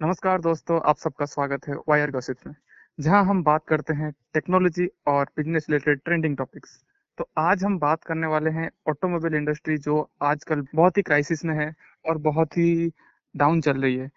नमस्कार दोस्तों, आप सबका स्वागत है वायर गॉसिप में। जहाँ हम बात करते हैं टेक्नोलॉजी और बिज़नेस रिलेटेड ट्रेंडिंग टॉपिक्स तो आज हम बात करने वाले हैं ऑटोमोबाइल इंडस्ट्री जो आजकल बहुत ही क्राइसिस में है और बहुत ही डाउन चल रही है।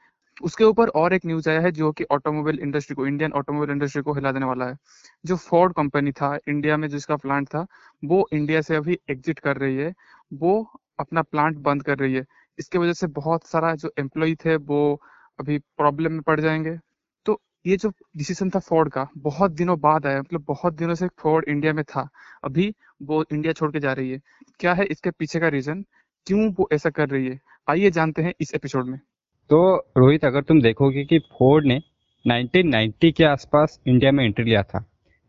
उसके ऊपर और एक न्यूज़ आया है जो कि ऑटोमोबाइल इंडस्ट्री को इंडियन ऑटोमोबाइल इंडस्ट्री को हिला देने वाला है। जो फोर्ड कंपनी था इंडिया में जिसका प्लांट था, वो इंडिया से अभी एग्जिट कर रही है। वो अपना प्लांट बंद कर रही है। इसके वजह से बहुत सारा जो एम्प्लॉय थे, वो अभी प्रॉब्लम में पड़ जाएँगे। तो ये जो डिसीज़न था फोर्ड का, बहुत दिनों बाद आया मतलब बहुत दिनों से फोर्ड इंडिया में था। अभी वो इंडिया छोड़ के जा रही है। क्या है इसके पीछे का रीजन क्यों वो ऐसा कर रही है? आइए जानते हैं इस एपिसोड में। तो रोहित, अगर तुम देखोगे कि फोर्ड ने 1990 के आसपास इंडिया में एंट्री लिया था,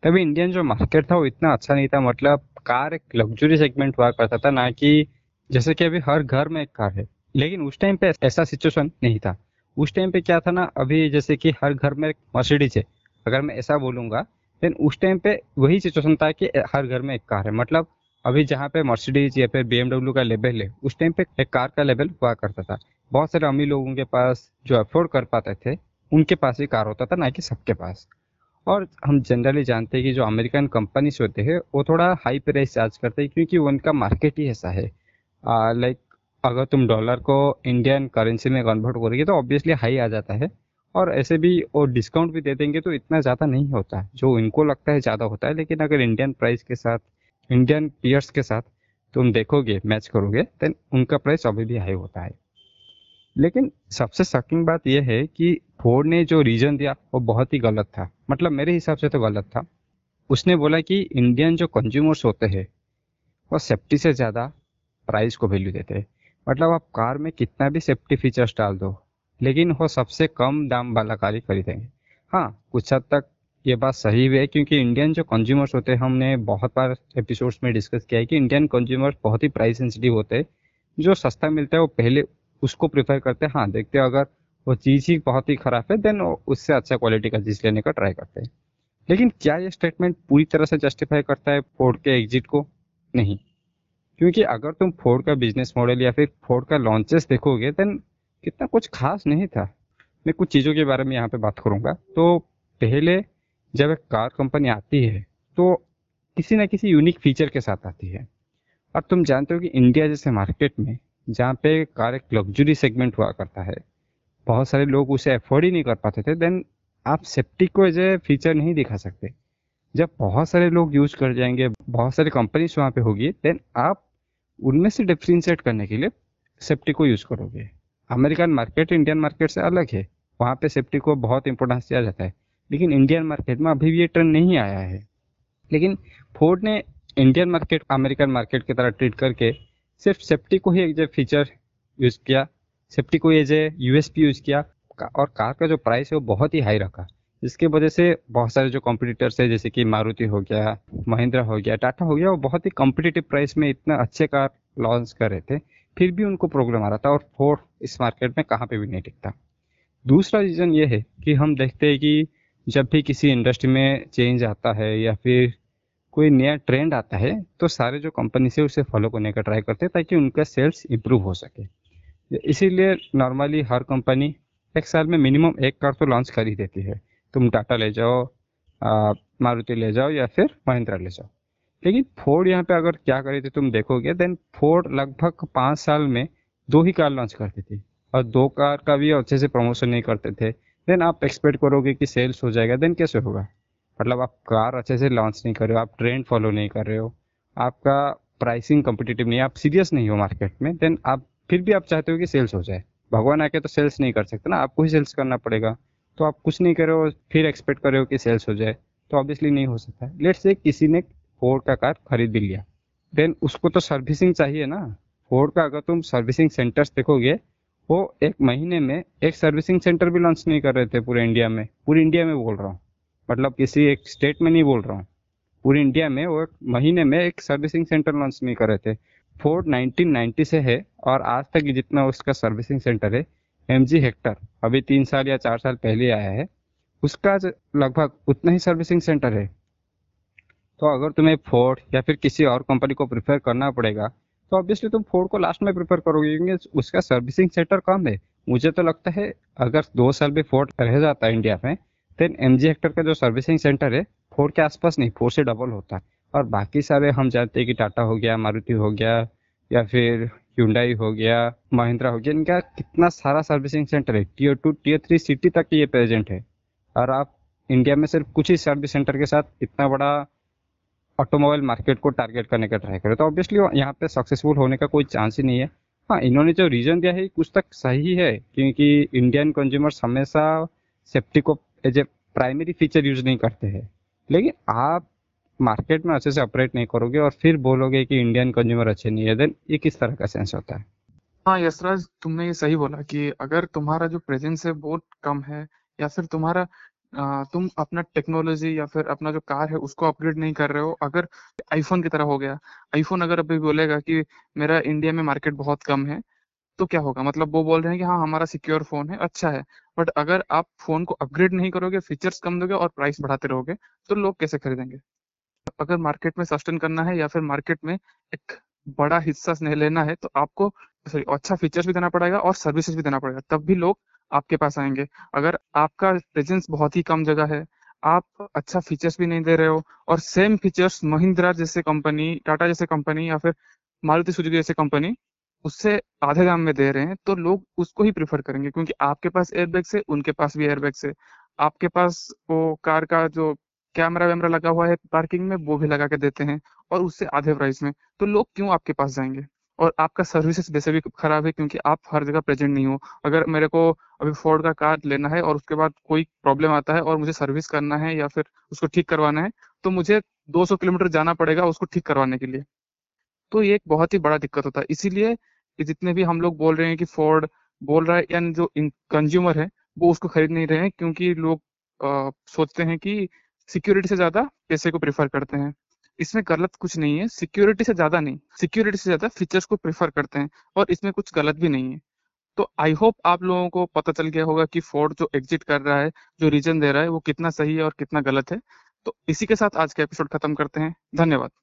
तभी इंडियन जो मार्केट था वो इतना अच्छा नहीं था। मतलब कार एक लग्जरी सेगमेंट हुआ करता था, ना कि जैसे कि अभी हर घर में एक कार है। लेकिन उस टाइम पे ऐसा सिचुएशन नहीं था। उस टाइम पे क्या था ना, अभी जैसे कि हर घर में एक मर्सिडीज है। अगर मैं ऐसा बोलूँगा देन उस टाइम पे वही सिचुएशन था कि हर घर में एक कार है। मतलब अभी जहाँ पे मर्सिडीज या फिर बीएमडब्ल्यू का लेवल है, उस टाइम पे एक कार का लेवल हुआ करता था। बहुत सारे अमीर लोगों के पास जो अफोर्ड कर पाते थे, उनके पास ही कार होता था, ना कि सबके पास। और हम जनरली जानते हैं कि जो अमेरिकन कंपनीज़ होते हैं, वो थोड़ा हाई प्राइस चार्ज करते हैं, क्योंकि उनका मार्केट ही ऐसा है। लाइक अगर तुम डॉलर को इंडियन करेंसी में कन्वर्ट करोगे तो ऑब्वियसली हाई आ जाता है। और ऐसे भी वो डिस्काउंट भी दे देंगे तो इतना ज़्यादा नहीं होता है। जो इनको लगता है ज़्यादा होता है, लेकिन अगर इंडियन प्राइस के साथ, इंडियन पियर्स के साथ तुम देखोगे मैच करोगे देन उनका प्राइस अभी भी हाई होता है। लेकिन सबसे शॉकिंग बात यह है कि फोर्ड ने जो रीजन दिया, वो बहुत ही गलत था। मतलब मेरे हिसाब से तो गलत था। उसने बोला कि इंडियन जो कंज्यूमर्स होते हैं, वो सेफ्टी से ज़्यादा प्राइस को वैल्यू देते हैं। मतलब आप कार में कितना भी सेफ्टी फीचर्स डाल दो, लेकिन वो सबसे कम दाम वाला कार ही खरीदेंगे। हाँ कुछ हद तक ये बात सही भी है, क्योंकि इंडियन जो कंज्यूमर्स होते हैं, हमने बहुत बार एपिसोड्स में डिस्कस किया है कि इंडियन कंज्यूमर्स बहुत ही प्राइस सेंसिटिव होते हैं। जो सस्ता मिलता है, वो पहले उसको प्रेफर करते हैं। हाँ देखते हैं, अगर वो चीज़ ही बहुत ही ख़राब है देन उससे अच्छा क्वालिटी का चीज़ लेने का ट्राई करते हैं। लेकिन क्या ये स्टेटमेंट पूरी तरह से जस्टिफाई करता है फोर्ड के एग्जिट को? नहीं। क्योंकि अगर तुम फोर्ड का बिज़नेस मॉडल या फिर फोर्ड का लॉन्चेस देखोगे देन कितना कुछ खास नहीं था। मैं कुछ चीज़ों के बारे में यहाँ पे बात करूँगा। तो पहले जब एक कार कंपनी आती है तो किसी न किसी यूनिक फीचर के साथ आती है। और तुम जानते हो कि इंडिया जैसे मार्केट में, जहाँ पे कार एक लग्जरी सेगमेंट हुआ करता है, बहुत सारे लोग उसे अफोर्ड ही नहीं कर पाते थे देन आप सेफ्टी को एज ए फीचर नहीं दिखा सकते। जब बहुत सारे लोग यूज़ कर जाएँगे, बहुत सारी कंपनीज़ वहाँ पे होगी देन आप उनमें से डिफ्रेंशिएट करने के लिए सेफ्टी को यूज़ करोगे। अमेरिकन मार्केट इंडियन मार्केट से अलग है। वहाँ पे सेफ्टी को बहुत इंपॉर्टेंस दिया जाता है। लेकिन इंडियन मार्केट में अभी भी ये ट्रेंड नहीं आया है। लेकिन फोर्ड ने इंडियन मार्केट अमेरिकन मार्केट की तरह ट्रीट करके सिर्फ़ सेफ्टी को ही एक फीचर यूज़ किया। सेफ्टी को एज ए यूएसपी यूज़ किया। और कार का जो प्राइस है वो बहुत ही हाई रखा। जिसकी वजह से बहुत सारे जो कॉम्पिटिटर्स है, जैसे कि मारुति हो गया महिंद्रा हो गया टाटा हो गया, वो बहुत ही कॉम्पिटिटिव प्राइस में इतना अच्छे कार लॉन्च कर रहे थे, फिर भी उनको प्रॉब्लम आ रहा था और फोर्ड इस मार्केट में कहाँ पे भी नहीं टिकता दूसरा रीज़न ये है कि हम देखते हैं कि जब भी किसी इंडस्ट्री में चेंज आता है या फिर कोई नया ट्रेंड आता है तो सारे जो कंपनी से उसे फॉलो करने का ट्राई करते हैं ताकि उनका सेल्स इम्प्रूव हो सके। इसीलिए नॉर्मली हर कंपनी एक साल में मिनिमम एक कार तो लॉन्च कर ही देती है। तुम टाटा ले जाओ मारुति ले जाओ या फिर महिंद्रा ले जाओ। लेकिन फोर्ड यहाँ पे अगर क्या करे थे तुम देखोगे देन फोर्ड लगभग पाँच साल में दो ही कार लॉन्च करती थी। और दो कार का भी अच्छे से प्रमोशन नहीं करते थे। देन आप एक्सपेक्ट करोगे कि सेल्स हो जाएगा देन कैसे होगा? मतलब आप कार अच्छे से लॉन्च नहीं कर रहे हो, आप ट्रेंड फॉलो नहीं कर रहे हो, आपका प्राइसिंग कम्पिटेटिव नहीं आप सीरियस नहीं हो मार्केट में देन आप, फिर भी आप चाहते हो कि सेल्स हो जाए। भगवान आके तो सेल्स नहीं कर सकते ना, आपको ही सेल्स करना पड़ेगा। तो आप कुछ नहीं कर फिर एक्सपेक्ट कर रहे हो कि सेल्स हो जाए। तो ऑब्वियसली नहीं हो सकता। लेट से किसी ने फोर्ड का कार खरीद भी लिया। देन उसको तो सर्विसिंग चाहिए ना। फोर्ड का अगर तुम सर्विसिंग सेंटर्स देखोगे, वो एक महीने में एक सर्विसिंग सेंटर भी लॉन्च नहीं कर रहे थे पूरे इंडिया में। पूरे इंडिया में बोल रहा हूँ। मतलब किसी एक स्टेट में नहीं बोल रहा हूँ। पूरे इंडिया में वो एक महीने में एक सर्विसिंग सेंटर लॉन्च नहीं कर रहे थे। फोर्ड 1990 से है और आज तक जितना उसका सर्विसिंग सेंटर है एम जी हेक्टर अभी तीन साल या चार साल पहले आया है, उसका लगभग उतना ही सर्विसिंग सेंटर है। तो अगर तुम्हें फोर्ड या फिर किसी और कंपनी को प्रेफर करना पड़ेगा तो ऑब्वियसली तुम फोर्ड को लास्ट में प्रेफर करोगे, क्योंकि उसका सर्विसिंग सेंटर कम है। मुझे तो लगता है, अगर दो साल भी फोर्ड रह जाता है इंडिया में देन एम जी हेक्टर का जो सर्विसिंग सेंटर है फोर के आसपास नहीं फोर से डबल होता है। और बाकी सारे हम जानते हैं कि टाटा हो गया मारुति हो गया, या फिर ह्यूंडई हो गया महिंद्रा हो गया, इनका कितना सारा सर्विसिंग सेंटर है। Tier two tier three city तक ये प्रेजेंट है। और आप इंडिया में सिर्फ़ कुछ ही सर्विस सेंटर के साथ इतना बड़ा ऑटोमोबाइल मार्केट को टारगेट करने का ट्राई करें तो ऑब्वियसली यहाँ पे सक्सेसफुल होने का कोई चांस ही नहीं है। हाँ इन्होंने जो रीजन दिया है कुछ तक सही है, क्योंकि इंडियन कंज्यूमर्स हमेशा सेफ्टी को as a primary feature use नहीं करते हैं। लेकिन आप मार्केट में अच्छे से ऑपरेट नहीं करोगे और फिर बोलोगे कि इंडियन कंज्यूमर अच्छे नहीं है देन ये किस तरह का सेंस होता है? हाँ यशराज, तुमने ये सही बोला कि अगर तुम्हारा जो प्रेजेंस है बहुत कम है, या फिर तुम्हारा तुम अपना टेक्नोलॉजी या फिर अपना जो कार है उसको अपग्रेड नहीं कर रहे हो, अगर आईफोन की तरह हो गया आईफोन अगर अभी बोलेगा कि मेरा इंडिया में मार्केट बहुत कम है तो क्या होगा? मतलब वो बोल रहे हैं कि हाँ हमारा सिक्योर फ़ोन है अच्छा है बट अगर आप फ़ोन को अपग्रेड नहीं करोगे फीचर्स कम दोगे और प्राइस बढ़ाते रहोगे तो लोग कैसे खरीदेंगे? अगर मार्केट में सस्टेन करना है या फिर मार्केट में एक बड़ा हिस्सा लेना है तो आपको सॉरी अच्छा फीचर्स भी देना पड़ेगा और सर्विसेज़ भी देना पड़ेगा। तब भी लोग आपके पास आएँगे। अगर आपका प्रेजेंस बहुत ही कम जगह है, आप अच्छा फीचर्स भी नहीं दे रहे हो और सेम फीचर्स महिंद्रा जैसे कंपनी टाटा जैसे कंपनी या फिर मारुति सुजुकी जैसे कंपनी उससे आधे दाम में दे रहे हैं तो लोग उसको ही प्रेफर करेंगे क्योंकि आपके पास एयरबैग्स है, उनके पास भी एयरबैग्स है। आपके पास वो कार का जो कैमरा वैमरा लगा हुआ है पार्किंग में वो भी लगा के देते हैं और उससे आधे प्राइस में। तो लोग क्यों आपके पास जाएँगे? और आपका सर्विसेज़ वैसे भी खराब है क्योंकि आप हर जगह प्रेजेंट नहीं हो। अगर मेरे को अभी फोर्ड का कार लेना है और उसके बाद कोई प्रॉब्लम आता है और मुझे सर्विस करना है या फिर उसको ठीक करवाना है तो मुझे 200 किलोमीटर जाना पड़ेगा उसको ठीक करवाने के लिए। तो ये एक बहुत ही बड़ा दिक्कत होता है। इसीलिए जितने भी हम लोग बोल रहे हैं कि फोर्ड बोल रहा है या जो कंज्यूमर है वो उसको खरीद नहीं रहे हैं क्योंकि लोग आ, सोचते हैं कि सिक्योरिटी से ज़्यादा पैसे को प्रेफर करते हैं। इसमें गलत कुछ नहीं है। सिक्योरिटी से ज़्यादा नहीं। सिक्योरिटी से ज़्यादा फीचर्स को प्रेफर करते हैं और इसमें कुछ गलत भी नहीं है। तो आई होप आप लोगों को पता चल गया होगा कि फोर्ड जो एग्जिट कर रहा है, जो रीजन दे रहा है, वो कितना सही है और कितना गलत है। तो इसी के साथ आज का एपिसोड खत्म करते हैं। धन्यवाद।